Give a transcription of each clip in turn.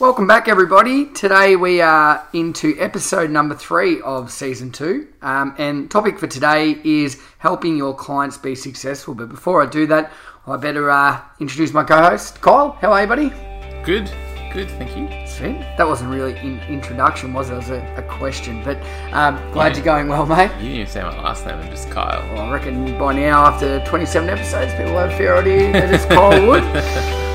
Welcome back, everybody. Today we are into episode number three of season two, um, and topic for today is helping your clients be successful. But before I do that, I better uh, introduce my co-host, Kyle. How are you, buddy? Good, good, thank you. Sweet. That wasn't really an introduction, was it? It was a, a question, but um, glad you're going well, mate. You didn't say my last name, I'm just Kyle. Well, I reckon by now, after 27 episodes, people have fair idea that it's Kyle Wood.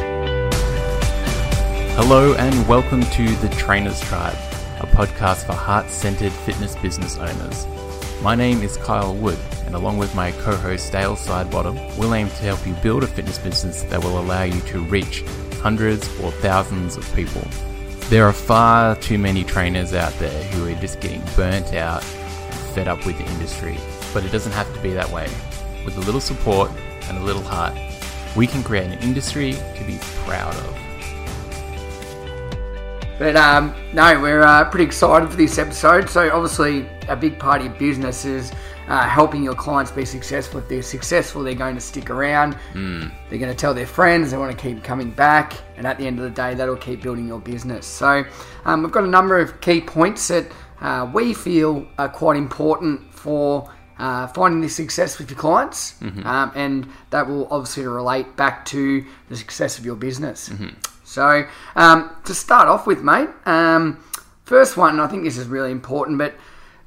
Hello and welcome to The Trainers Tribe, a podcast for heart centered fitness business owners. My name is Kyle Wood, and along with my co host Dale Sidebottom, we'll aim to help you build a fitness business that will allow you to reach hundreds or thousands of people. There are far too many trainers out there who are just getting burnt out and fed up with the industry, but it doesn't have to be that way. With a little support and a little heart, we can create an industry to be proud of. But um, no, we're uh, pretty excited for this episode. So obviously, a big part of your business is uh, helping your clients be successful. If they're successful, they're going to stick around. Mm. They're going to tell their friends. They want to keep coming back, and at the end of the day, that'll keep building your business. So um, we've got a number of key points that uh, we feel are quite important for. Uh, finding the success with your clients, Mm-hmm. um, and that will obviously relate back to the success of your business. Mm-hmm. So, um, to start off with, mate, um, first one, I think this is really important, but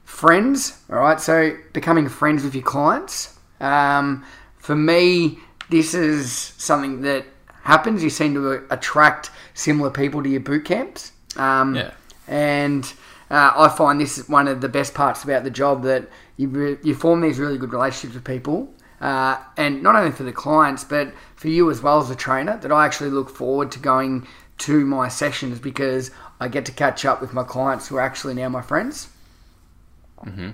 friends, all right? So, becoming friends with your clients. Um, for me, this is something that happens. You seem to attract similar people to your boot camps. Um, Yeah. And uh, I find this is one of the best parts about the job that you, re- you form these really good relationships with people. Uh, and not only for the clients, but for you as well as a trainer, that I actually look forward to going to my sessions because I get to catch up with my clients who are actually now my friends. Mm-hmm.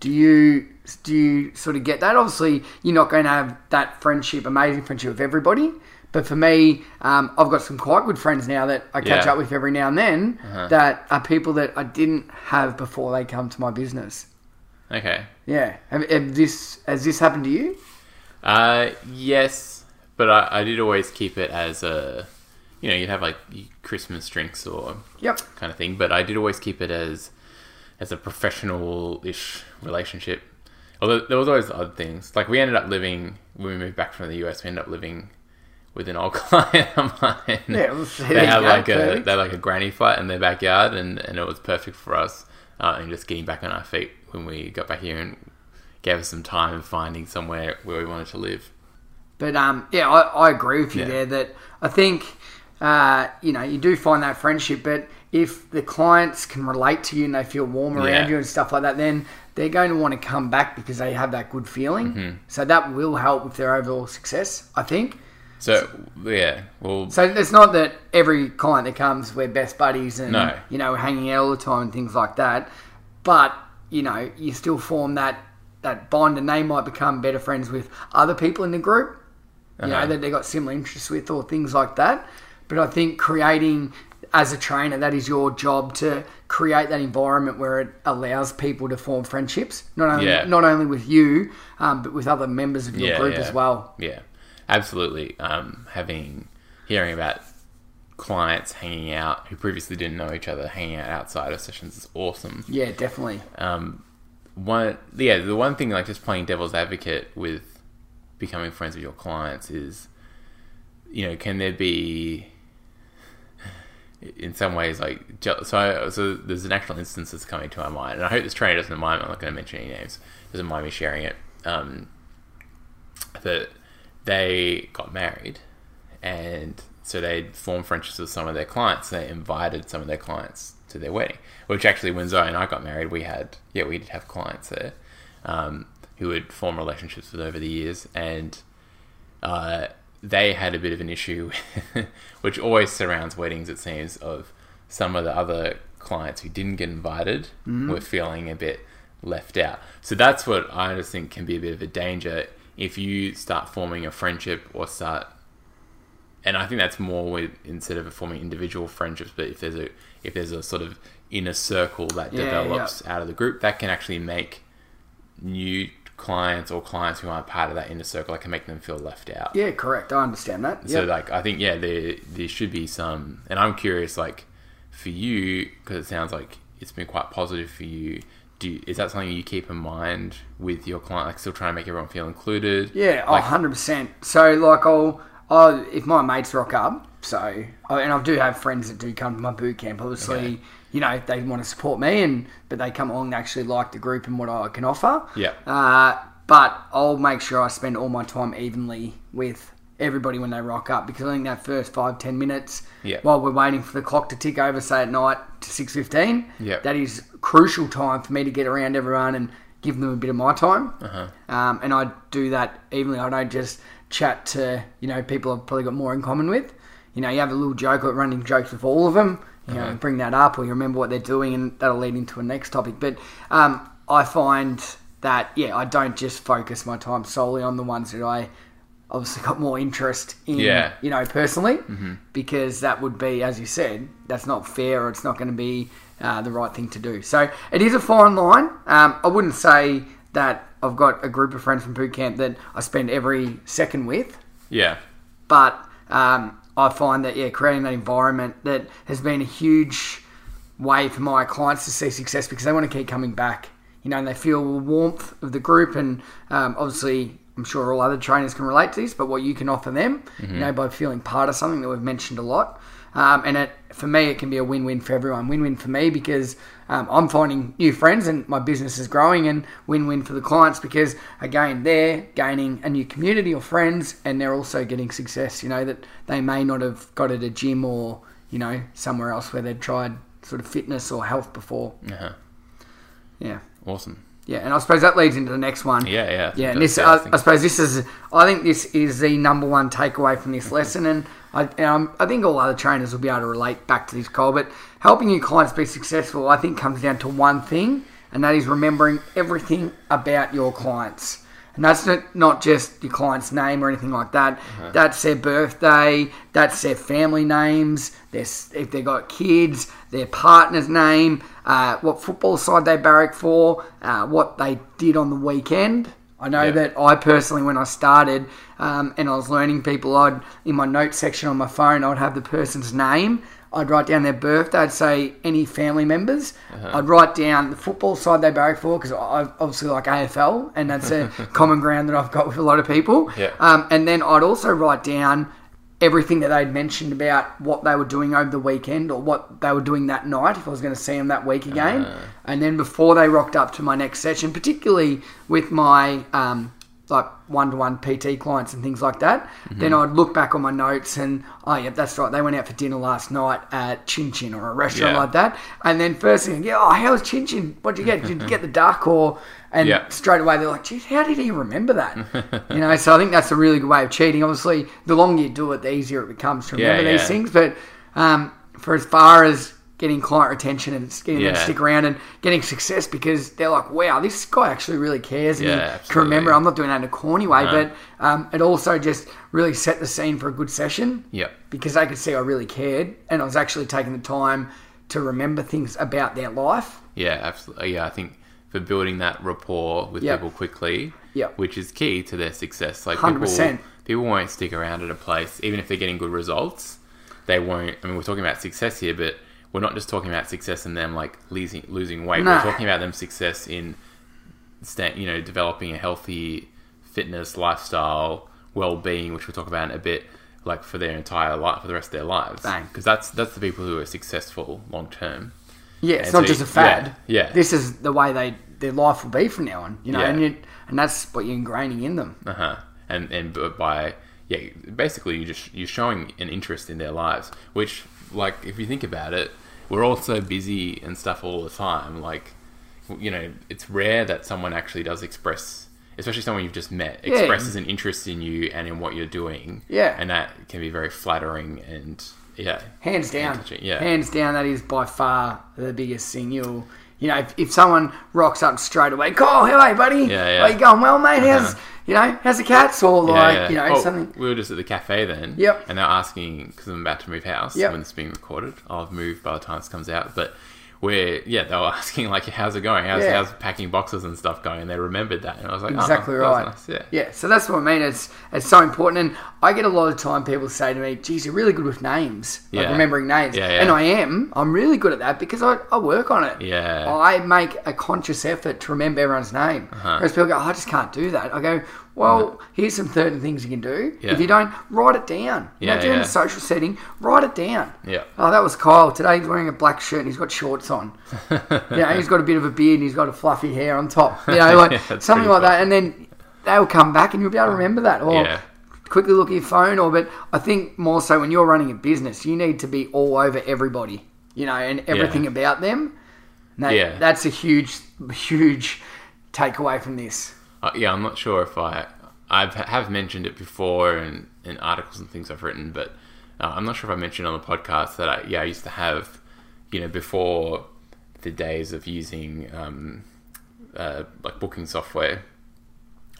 Do you do you sort of get that? Obviously, you're not going to have that friendship, amazing friendship with everybody. But for me, um, I've got some quite good friends now that I catch Yeah. up with every now and then. That are people that I didn't have before they come to my business. Okay. Yeah, have, have this has this happened to you? Uh, yes, but I, I did always keep it as a, you know, you'd have like Christmas drinks or Yep. kind of thing, but I did always keep it as, as a professional-ish relationship. Although there was always odd things. Like we ended up living when we moved back from the US. We ended up living with an old client of mine. Yeah, well, they had like a they had like a granny flat in their backyard, and, and it was perfect for us. Uh, and just getting back on our feet when we got back here and gave us some time of finding somewhere where we wanted to live. But um, yeah, I, I agree with you Yeah. there. That I think uh, you know you do find that friendship, but if the clients can relate to you and they feel warm around Yeah. you and stuff like that, then they're going to want to come back because they have that good feeling. Mm-hmm. So that will help with their overall success, I think. So yeah, well, So it's not that every client that comes we're best buddies and No. you know hanging out all the time and things like that. But you know you still form that that bond, and they might become better friends with other people in the group. You know Uh-huh. that they've got similar interests with or things like that. But I think creating as a trainer, that is your job to create that environment where it allows people to form friendships, not only Yeah. not only with you, um, but with other members of your Yeah, group yeah. as well. Yeah, absolutely. Um, having hearing about clients hanging out who previously didn't know each other, hanging out outside of sessions is awesome. Yeah, definitely. Um, one, yeah, the one thing like just playing devil's advocate with becoming friends with your clients is, you know, can there be in some ways like so so there's an actual instance that's coming to my mind and i hope this trainer doesn't mind i'm not going to mention any names doesn't mind me sharing it um that they got married and so they formed friendships with some of their clients they invited some of their clients to their wedding which actually when zoe and i got married we had yeah we did have clients there um, who had formed relationships with over the years and uh, they had a bit of an issue, which always surrounds weddings, it seems, of some of the other clients who didn't get invited were feeling a bit left out. So that's what I just think can be a bit of a danger if you start forming a friendship or start. And I think that's more with instead of forming individual friendships, but if there's a if there's a sort of inner circle that Yeah, develops out of the group, that can actually make new clients or clients who aren't part of that inner circle, I can make them feel left out. Yeah, correct. I understand that. So like I think yeah, there there should be some, and I'm curious like for you because it sounds like it's been quite positive for you. Do you, is that something you keep in mind with your client? Like still trying to make everyone feel included. Yeah, Like- 100%. So, like, I'll, I'll, if my mates rock up, so, oh, and I do have friends that do come to my boot camp, obviously, Okay. you know, they want to support me, and but they come along, they actually like the group and what I can offer. Yeah. Uh, but I'll make sure I spend all my time evenly with everybody when they rock up because I think that first five ten minutes Yeah. while we're waiting for the clock to tick over, say at night to six fifteen, Yeah. that is crucial time for me to get around everyone and give them a bit of my time. Uh-huh. Um, and I do that evenly. I don't just chat to you know people I've probably got more in common with. You know, you have a little joke or running jokes with all of them. You know, Uh-huh. bring that up, or you remember what they're doing, and that'll lead into a next topic. But um, I find that yeah, I don't just focus my time solely on the ones that I obviously got more interest in. Yeah. You know, personally, because that would be, as you said, that's not fair, or it's not going to be uh, the right thing to do. So it is a fine line. Um, I wouldn't say that I've got a group of friends from boot camp that I spend every second with, Yeah. but um, I find that yeah, creating that environment that has been a huge way for my clients to see success because they want to keep coming back. You know, and they feel the warmth of the group, and um, obviously, I'm sure all other trainers can relate to this. But what you can offer them, you know, by feeling part of something that we've mentioned a lot, um, and it for me, it can be a win-win for everyone. Win-win for me because um, I'm finding new friends and my business is growing, and win-win for the clients because again, they're gaining a new community of friends, and they're also getting success. You know that they may not have got at a gym or you know somewhere else where they've tried sort of fitness or health before. Uh-huh. Yeah. Awesome. Yeah, and I suppose that leads into the next one. Yeah, yeah. Yeah, and this, yeah, I I, I suppose this is, I think this is the number one takeaway from this lesson, and I, and I'm- I think all other trainers will be able to relate back to this call. But helping your clients be successful, I think, comes down to one thing, and that is remembering everything about your clients. And that's not, not just your client's name or anything like that. That's their birthday. That's their family names. Their, if they've got kids, their partner's name, uh, what football side they barrack for, uh, what they did on the weekend. I know Yeah. that I personally, when I started um, and I was learning people, I'd in my notes section on my phone, I'd have the person's name. I'd write down their birthday. I'd say any family members. I'd write down the football side they barrack for because I obviously like AFL, and that's a common ground that I've got with a lot of people. Yeah. Um, and then I'd also write down everything that they'd mentioned about what they were doing over the weekend or what they were doing that night if I was going to see them that week again. And then before they rocked up to my next session, particularly with my um, like one-to-one PT clients and things like that, then I'd look back on my notes and oh yeah, that's right, they went out for dinner last night at Chin Chin or a restaurant Yeah. like that. And then first thing, yeah, oh how was Chin Chin? What'd you get? Did you get the duck or? And Yeah. straight away they're like, geez, how did he remember that? you know, so I think that's a really good way of cheating. Obviously, the longer you do it, the easier it becomes to remember Yeah, these things. But um, for as far as getting client retention and getting them to stick around and getting success because they're like, wow, this guy actually really cares and Yeah, he can remember. I'm not doing that in a corny way, No. but um, it also just really set the scene for a good session Yep. because they could see I really cared and I was actually taking the time to remember things about their life. Yeah, absolutely. Yeah, I think for building that rapport with Yep. people quickly, Yep. which is key to their success. Like 100%. people, people won't stick around at a place even if they're getting good results. They won't. I mean, we're talking about success here, but we're not just talking about success in them like losing losing weight. No. We're talking about them success in, you know, developing a healthy fitness lifestyle, well being, which we'll talk about in a bit. Like for their entire life, for the rest of their lives, because that's that's the people who are successful long term. Yeah, it's And not so just a fad. yeah, yeah. This is the way they their life will be from now on. You know, Yeah. and you, and that's what you're ingraining in them. Uh huh. And and by yeah, basically you just you're showing an interest in their lives, which like if you think about it, we're all so busy and stuff all the time. Like you know, it's rare that someone actually does express, especially someone you've just met, Yeah. expresses an interest in you and in what you're doing. Yeah. and that can be very flattering and yeah, Hands down. yeah. Hands down, that is by far the biggest thing. You'll, know, if, if someone rocks up straight away, Kyle, how are you, buddy? Yeah, yeah. Are you going well, mate? How's, Uh-huh. you know, how's the cats? Or Yeah, like, yeah. you know, Oh, something. We were just at the cafe then. Yep. And they're asking because I'm about to move house Yep. when it's being recorded. I'll have moved by the time this comes out, but where yeah they were asking like how's it going how's, Yeah. how's packing boxes and stuff going and they remembered that and I was like oh, Exactly was right. nice. yeah Yeah, so that's what I mean. It's it's so important, and I get a lot of time people say to me, "Geez, you're really good with names, like remembering names." Yeah, yeah. And I am. I'm really good at that because I, I work on it. Yeah. I make a conscious effort to remember everyone's name. Uh-huh. Whereas people go, "Oh, "I just can't do that." I go, "Well, here's some certain things you can do. Yeah. If you don't, write it down. Yeah, if you're yeah. a social setting, write it down." Yeah. Oh, that was Kyle. Today he's wearing a black shirt and he's got shorts on. yeah, he's got a bit of a beard and he's got a fluffy hair on top. You know, like something like that. And then they'll come back and you'll be able to remember that. Or Yeah. quickly look at your phone. Or, but I think more so when you're running a business, you need to be all over everybody, you know, and everything about them. That, Yeah. That's a huge, huge takeaway from this. Uh, yeah, I'm not sure if I I've have mentioned it before in, in articles and things I've written, but uh, I'm not sure if I mentioned on the podcast that I yeah I used to have you know before the days of using um, uh, like booking software,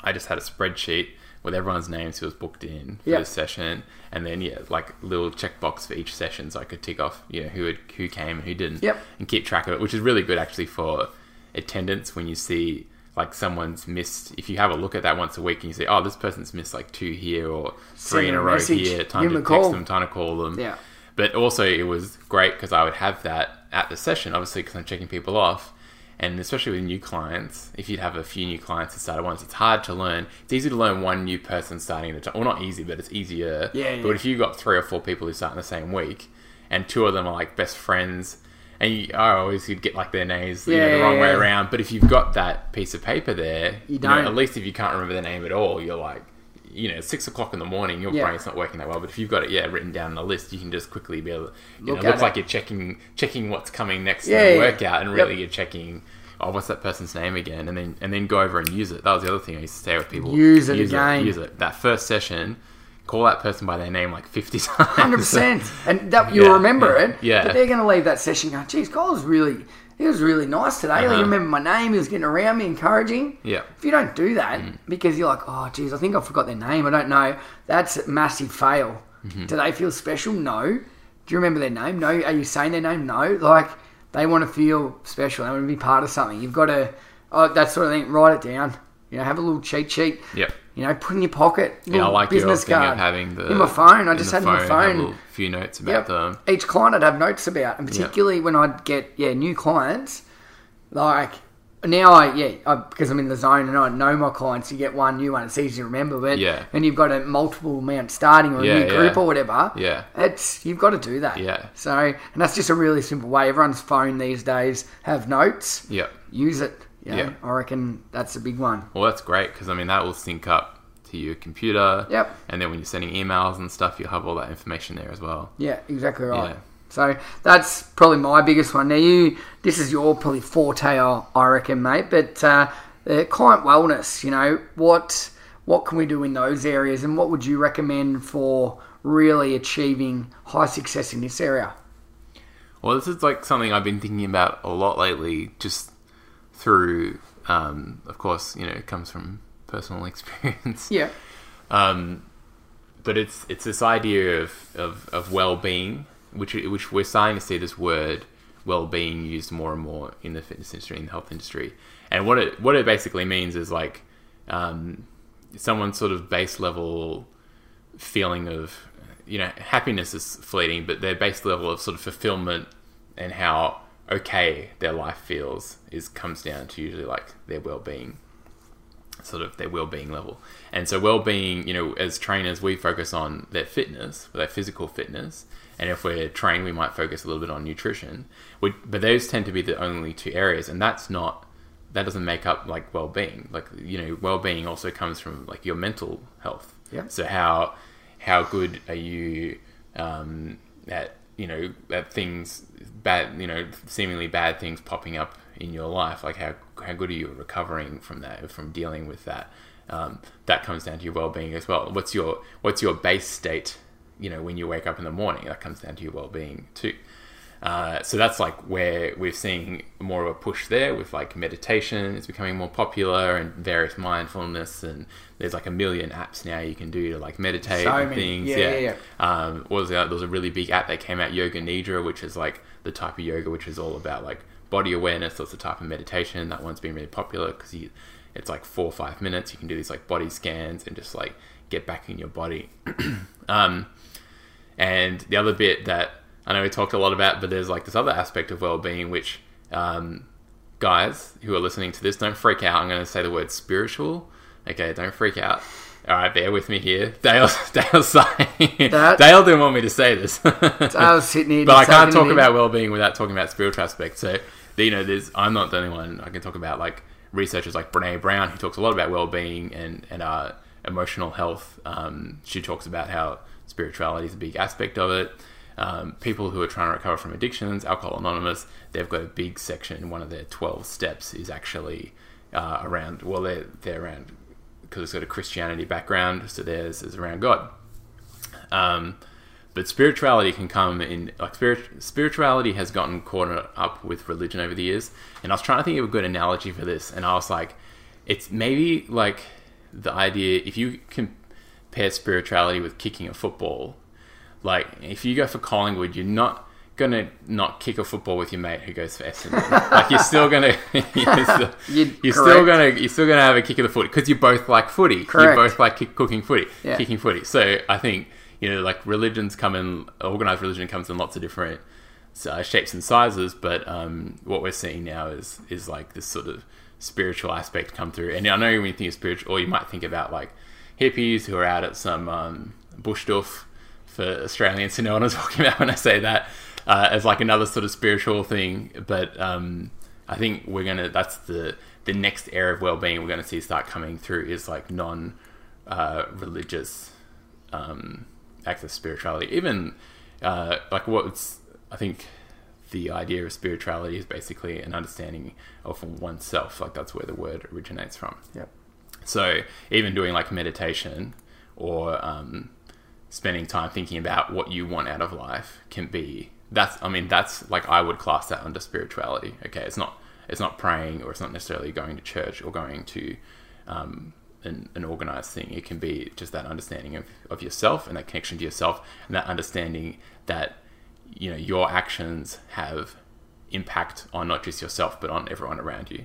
I just had a spreadsheet with everyone's names who was booked in for Yeah. the session, and then yeah, like little checkbox for each session, so I could tick off you know who had, who came and who didn't, Yep. and keep track of it, which is really good actually for attendance when you see like someone's missed. If you have a look at that once a week and you say, oh, this person's missed like two here or Send three in a a row message, here, time give to text call. them, time to call them. Yeah. But also, it was great because I would have that at the session, obviously, because I'm checking people off. And especially with new clients, if you'd have a few new clients that start at once, it's hard to learn. It's easy to learn one new person starting at a time. Well, not easy, but it's easier. Yeah, yeah. But if you've got three or four people who start in the same week, and two of them are like best friends, and you, I always you'd get like their names you know, the wrong way yeah. around. But if you've got that piece of paper there, you, know, don't. at least if you can't remember the name at all, you're like, you know, six o'clock in the morning, your Yeah. brain's not working that well. But if you've got it, yeah, written down on a list, you can just quickly be able. To, you Look know, it looks it. like you're checking checking what's coming next Yeah, in the yeah. workout, and really Yep. you're checking. Oh, what's that person's name again? And then and then go over and use it. That was the other thing I used to say with people. Use it again. use it. That first session, call that person by their name like fifty times. Hundred percent, and that you'll Yeah, remember yeah, it. yeah. but they're going to leave that session going, "Geez, was really, he was really nice today. Like, Uh-huh. he remembered my name. He was getting around me, encouraging." Yeah. If you don't do that Mm. because you're like, "Oh, geez, I think I forgot their name. I don't know." That's a massive fail. Mm-hmm. Do they feel special? No. Do you remember their name? No. Are you saying their name? No. Like they want to feel special. They want to be part of something. You've got to, oh, that sort of thing. Write it down. You know, have a little cheat sheet. Yep. You know, put in your pocket. Yeah, I like your business card having the in my phone. I just had in my phone. a few notes about Yep. them. Each client I'd have notes about, and particularly when I'd get yeah new clients, like now I yeah I, because I'm in the zone and I know my clients. You get one new one, it's easy to remember. But Yeah. and you've got a multiple amount starting or a Yeah, new group yeah. or whatever. Yeah. it's you've got to do that. Yeah. So and that's just a really simple way. Everyone's phone these days have notes. Yeah. Use it. Know, Yeah. I reckon that's a big one. Well, that's great because I mean that will sync up to your computer. Yep. And then when you're sending emails and stuff, you'll have all that information there as well. Yeah, exactly right. Yeah. So that's probably my biggest one. Now you, this is your probably forte, I I reckon, mate. But uh, uh, client wellness, you know, what what can we do in those areas, and what would you recommend for really achieving high success in this area? Well, this is like something I've been thinking about a lot lately, just through, um, of course, you know, it comes from personal experience. Yeah, Um, but it's it's this idea of, of, of well being, which which we're starting to see this word well being used more and more in the fitness industry, in the health industry. And what it what it basically means is like um, someone's sort of base level feeling of you know happiness is fleeting, but their base level of sort of fulfillment and how okay their life feels is comes down to usually like their well being sort of their well-being level. And so well-being, you know, as trainers, we focus on their fitness, their physical fitness, and if we're trained, we might focus a little bit on nutrition. We, but those tend to be the only two areas, and that's not that doesn't make up like well-being. Like you know, well-being also comes from like your mental health. Yeah. So how how good are you um, at you know things bad you know seemingly bad things popping up in your life like how how good are you recovering from that from dealing with that? Um, that comes down to your well-being as well. What's your what's your base state you know when you wake up in the morning? That comes down to your well-being too Uh, so that's like where we're seeing more of a push there with like meditation it's becoming more popular and various mindfulness and there's like a million apps now you can do to like meditate So and many. things. Yeah, Yeah, yeah, Um, what was that? There was a really big app that came out, Yoga Nidra, which is like the type of yoga which is all about like body awareness. That's the type of meditation. That one's been really popular because it's like four or five minutes. You can do these like body scans and just like get back in your body. um, and the other bit that I know we talked a lot about, but there's like this other aspect of well-being which um, guys who are listening to this don't freak out. I'm going to say the word spiritual. Okay, don't freak out. All right, bear with me here. Dale, Dale's saying That- Dale didn't want me to say this, I was sitting here, but I can't talk about well-being without talking about spiritual aspects. So you know, there's I'm not the only one. I can talk about like researchers like Brene Brown who talks a lot about well-being and and uh, emotional health. Um, she talks about how spirituality is a big aspect of it. Um, people who are trying to recover from addictions, Alcohol Anonymous, they've got a big section. One of their 12 steps is actually uh, around. Well, they're they're around because it's got a Christianity background, so theirs is around God. Um, but spirituality can come in like spirit, spirituality has gotten caught up with religion over the years and i was trying to think of a good analogy for this and i was like it's maybe like the idea if you compare spirituality with kicking a football like if you go for collingwood you're not gonna not kick a football with your mate who goes for Essendon. like you're still gonna you're still, You'd- you're still gonna you're still gonna have a kick of the foot because you both like footy. You Correct. both like kick, cooking footy, Yeah. kicking footy. So I think you know like religions come in organized religion comes in lots of different uh, shapes and sizes, but um, what we're seeing now is is like this sort of spiritual aspect come through. And I know when you think of spiritual, or you might think about like hippies who are out at some um, bush doof for Australians to know what I'm talking about when I say that uh, as like another sort of spiritual thing. But um, I think we're gonna that's the the next era of well-being we're gonna see start coming through is like non uh, religious um, acts of spirituality. Even uh, like what's I think the idea of spirituality is basically an understanding of oneself. Like that's where the word originates from. Yep. So even doing like meditation or um, spending time thinking about what you want out of life can be that's I mean that's like I would class that under spirituality. Okay, it's not it's not praying or it's not necessarily going to church or going to um, an, an organized thing. It can be just that understanding of, of yourself and that connection to yourself and that understanding that you know your actions have impact on not just yourself but on everyone around you.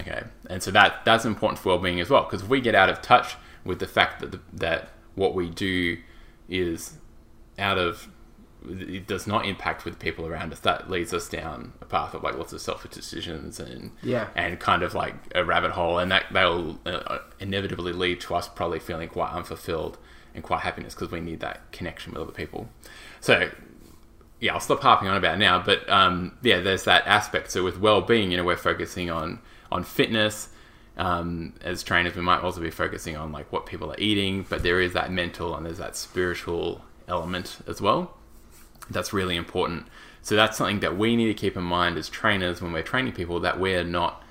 Okay, and so that that's important for well-being as well because if we get out of touch with the fact that the, that what we do is out of it does not impact with people around us. That leads us down a path of like lots of selfish decisions and Yeah. and kind of like a rabbit hole, and that that'll uh, inevitably lead to us probably feeling quite unfulfilled and quite happiness because we need that connection with other people. So yeah, I'll stop harping on about it now, but um, yeah, there's that aspect. So with well-being, you know, we're focusing on on fitness. Um, as trainers, we might also be focusing on like what people are eating, but there is that mental and there's that spiritual element as well. That's really important. So that's something that we need to keep in mind as trainers when we're training people that we are not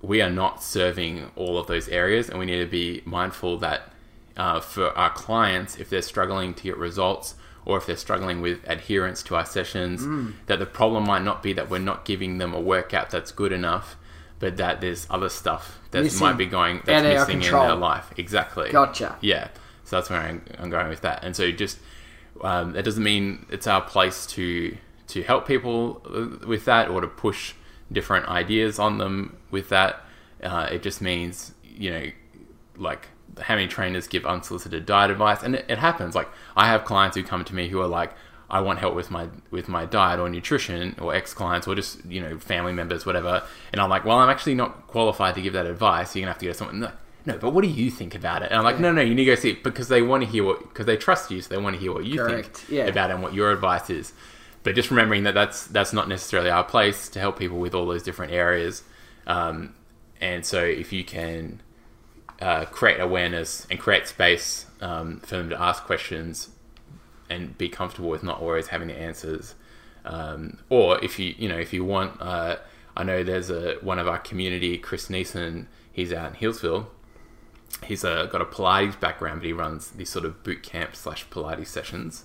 we are not serving all of those areas, and we need to be mindful that uh, for our clients, if they're struggling to get results or if they're struggling with adherence to our sessions, Mm. that the problem might not be that we're not giving them a workout that's good enough, but that there's other stuff that Missing. might be going that's missing in their life. Exactly. Gotcha. Yeah. So that's where I'm, I'm going with that. And so just um, that doesn't mean it's our place to to help people uh, with that or to push different ideas on them with that. Uh, it just means you know like how many trainers give unsolicited diet advice and it, it happens like i have clients who come to me who are like i want help with my with my diet or nutrition or ex clients or just you know family members whatever. And i'm like well i'm actually not qualified to give that advice. You're gonna have to go to someone. No, no but what do you think about it? And i'm like no no you need to go see it because they want to hear what because they trust you so they want to hear what you Correct, think yeah. about it and what your advice is. But just remembering that that's that's not necessarily our place to help people with all those different areas. Um, and so if you can uh, create awareness and create space um, for them to ask questions and be comfortable with not always having the answers. Um, or if you you know if you want, uh, I know there's a one of our community, Chris Neeson. He's out in Hillsville. He's uh, got a Pilates background, but he runs these sort of boot camp slash Pilates sessions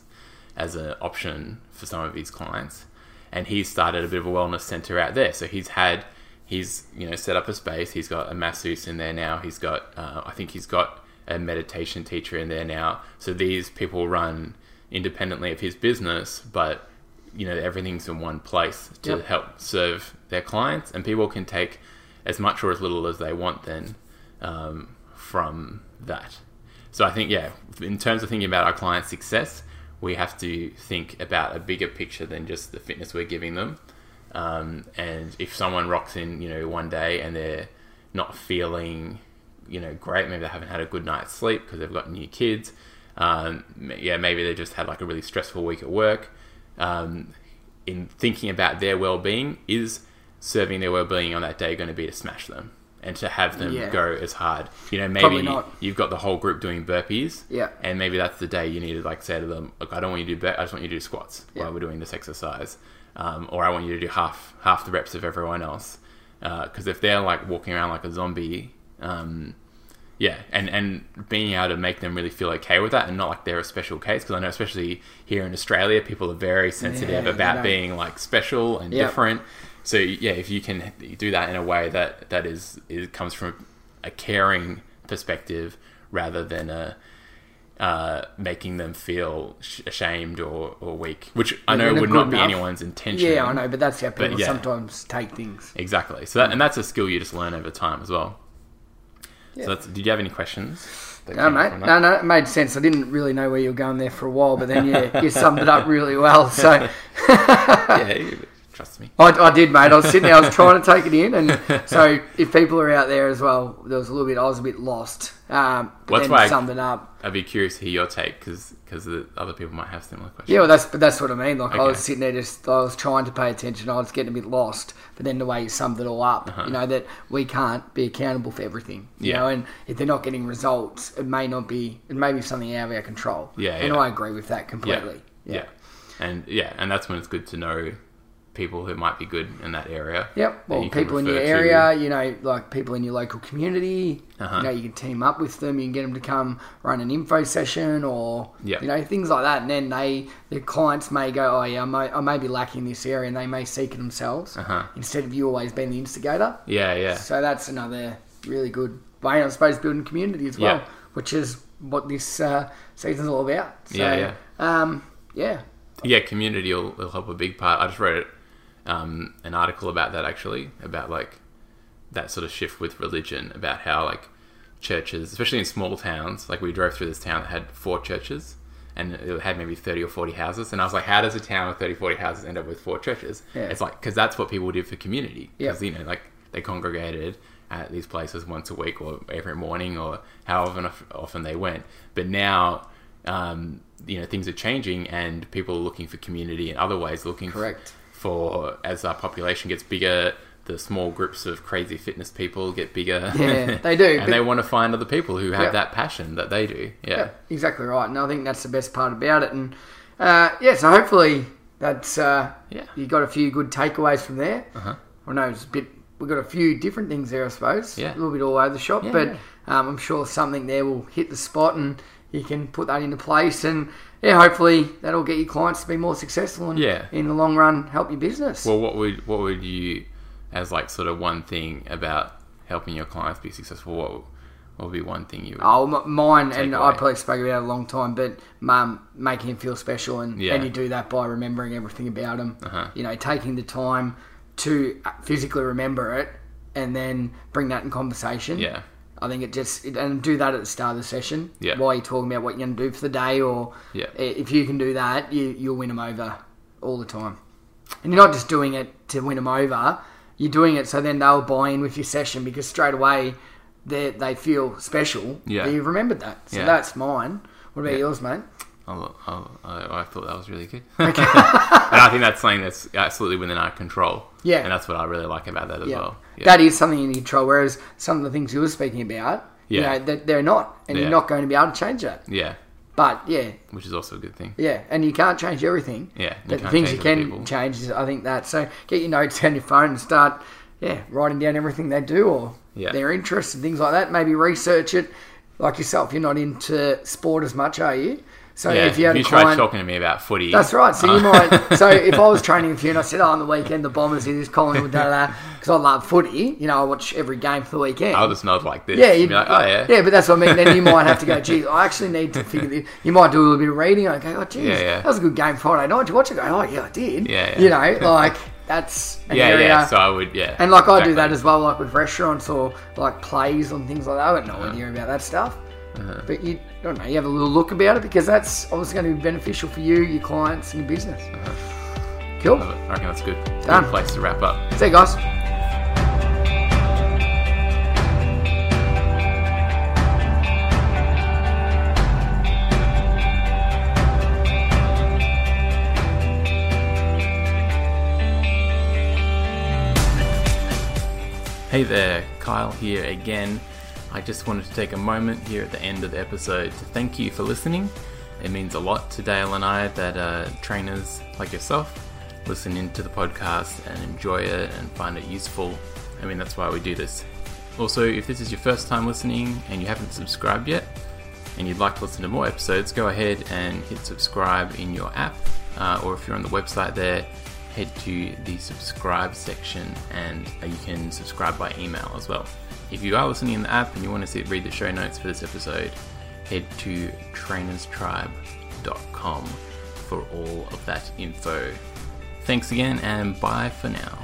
as an option for some of his clients. and he's started a bit of a wellness center out there. So he's had he's you know set up a space. He's got a masseuse in there now. He's got uh, I think he's got a meditation teacher in there now. So these people run independently of his business, but you know everything's in one place to Yep. help serve their clients, and people can take as much or as little as they want then um, from that. So I think yeah, in terms of thinking about our clients' success, we have to think about a bigger picture than just the fitness we're giving them. Um, and if someone rocks in, you know, one day and they're not feeling, you know, great, maybe they haven't had a good night's sleep because they've got new kids. Um, yeah, maybe they just had like a really stressful week at work. Um, in thinking about their well-being, is serving their well-being on that day going to be to smash them and to have them Yeah. go as hard? You know, maybe you've got the whole group doing burpees, Yeah. and maybe that's the day you need to like say to them, "Look, I don't want you to do bur- I just want you to do squats Yeah. while we're doing this exercise, um, or I want you to do half half the reps of everyone else." Because if they're like walking around like a zombie, um, yeah, and and being able to make them really feel okay with that, and not like they're a special case. Because I know, especially here in Australia, people are very sensitive Yeah, about being like special and Yeah. different. So yeah, if you can do that in a way that that is it comes from a caring perspective rather than a uh, making them feel sh- ashamed or, or weak, which I know would not be enough. anyone's intention. Yeah, I know, but that's how people yeah. sometimes take things. Exactly. So that, and that's a skill you just learn over time as well. Yeah. So that's, did you have any questions? No, mate. No, no, it made sense. I didn't really know where you were going there for a while, but then you, you summed it up really well. So yeah, you- trust me. I, I did, mate. I was sitting there, I was trying to take it in, and so if people are out there as well, there was a little bit. I was a bit lost. Um, but Well, that's then why I- it up. I'd be curious to hear your take because the other people might have similar questions. Yeah, well, that's but that's what I mean. Like I was sitting there, just I was trying to pay attention. I was getting a bit lost, but then the way you summed it all up, you know that we can't be accountable for everything. You Uh-huh. Yeah. know, and if they're not getting results, it may not be. It may be something out of our control. Yeah, and yeah. I agree with that yeah. completely. yeah, and yeah, and that's when it's good to know people who might be good in that area. Yep. Well, people in your refer to. area, you know, like people in your local community, Uh-huh. you know, you can team up with them. You can get them to come run an info session or, Yeah. you know, things like that. And then they, the clients may go, oh yeah, I may, I may be lacking this area, and they may seek it themselves Uh-huh. instead of you always being the instigator. Yeah, yeah, So that's another really good way, I suppose, building community as well, Yeah. which is what this uh, season's all about. So, Yeah, yeah. Um, yeah. yeah. Community will, will help a big part. I just wrote um, an article about that actually, about like that sort of shift with religion, about how like churches, especially in small towns, like we drove through this town that had four churches. And it had maybe 30 or 40 houses. And I was like, how does a town with 30, 40 houses end up with four churches? Yeah. It's like, because that's what people did for community. Yeah. Because, you know, like they congregated at these places once a week or every morning or however often they went. But now, um, you know, things are changing and people are looking for community in other ways, looking Correct. for, as our population gets bigger, the small groups of crazy fitness people get bigger. Yeah, they do, and but- they want to find other people who have Yeah. that passion that they do. Yeah. Yeah, exactly right. And I think that's the best part about it. And uh, yeah, so hopefully that's uh, Yeah. you got a few good takeaways from there. Uh-huh. I know it's a bit. We've got a few different things there, I suppose. Yeah. a little bit all over the shop, Yeah, but um, I'm sure something there will hit the spot, and you can put that into place. And yeah, hopefully that'll get your clients to be more successful, and Yeah. in the long run, help your business. Well, what would what would you, as like sort of one thing about helping your clients be successful? What what would be one thing you would? Oh, mine, and I probably spoke about it a long time, but mum making him feel special, and, Yeah. and you do that by remembering everything about him. Uh-huh. You know, taking the time to physically remember it, and then bring that in conversation. Yeah. I think it just it, and do that at the start of the session. Yeah. While you're talking about what you're going to do for the day, or Yeah. if you can do that, you you'll win them over all the time. And you're not just doing it to win them over. You're doing it so then they'll buy in with your session because straight away they they feel special. Yeah. that You've remembered that. So Yeah. that's mine. What about Yeah. yours, mate? I'll, I'll, I, I thought that was really good. and I think that's something that's absolutely within our control. Yeah. And that's what I really like about that as Yeah. well. Yeah. That is something in control. Whereas some of the things you were speaking about, you Yeah. know, that they're not, and Yeah. you're not going to be able to change that. yeah. But yeah, Which is also a good thing. Yeah, and you can't change everything. Yeah, you but the things you can people. change is I think that. So get your notes on your phone and start, yeah, writing down everything they do or Yeah. their interests and things like that. Maybe research it. Like yourself, you're not into sport as much, are you? So yeah, if you had a tried client, talking to me about footy, that's right. So you uh, might. So if I was training with you and I said, "Oh, on the weekend the Bombers do this, Collingwood da da," because I love footy. You know, I watch every game for the weekend. I'll just nod like this. yeah, you'd be like, oh yeah, yeah, but that's what I mean. Then you might have to go, geez, I actually need to figure this. You might do a little bit of reading. Okay, oh, geez, Yeah, yeah. that was a good game Friday night. Did you watch it? Go, oh, yeah, I did. Yeah, yeah. You know, like, that's yeah, area. yeah. So I would, yeah, and, like, I do that as well, like, with restaurants or, like, plays and things like that. I got no Uh-huh. idea about that stuff. Uh-huh. But you, I don't know, you have a little look about it because that's obviously going to be beneficial for you, your clients, and your business. Uh-huh. Cool. Love it. I reckon that's good. Done. Good place to wrap up. See you guys. Hey there, Kyle here again. I just wanted to take a moment here at the end of the episode to thank you for listening. It means a lot to Dale and I that uh, trainers like yourself listen into the podcast and enjoy it and find it useful. I mean, that's why we do this. Also, if this is your first time listening and you haven't subscribed yet, and you'd like to listen to more episodes, go ahead and hit subscribe in your app, uh, or if you're on the website there, head to the subscribe section and uh, you can subscribe by email as well. If you are listening in the app and you want to see, read the show notes for this episode, head to trainerstribe.com for all of that info. Thanks again and bye for now.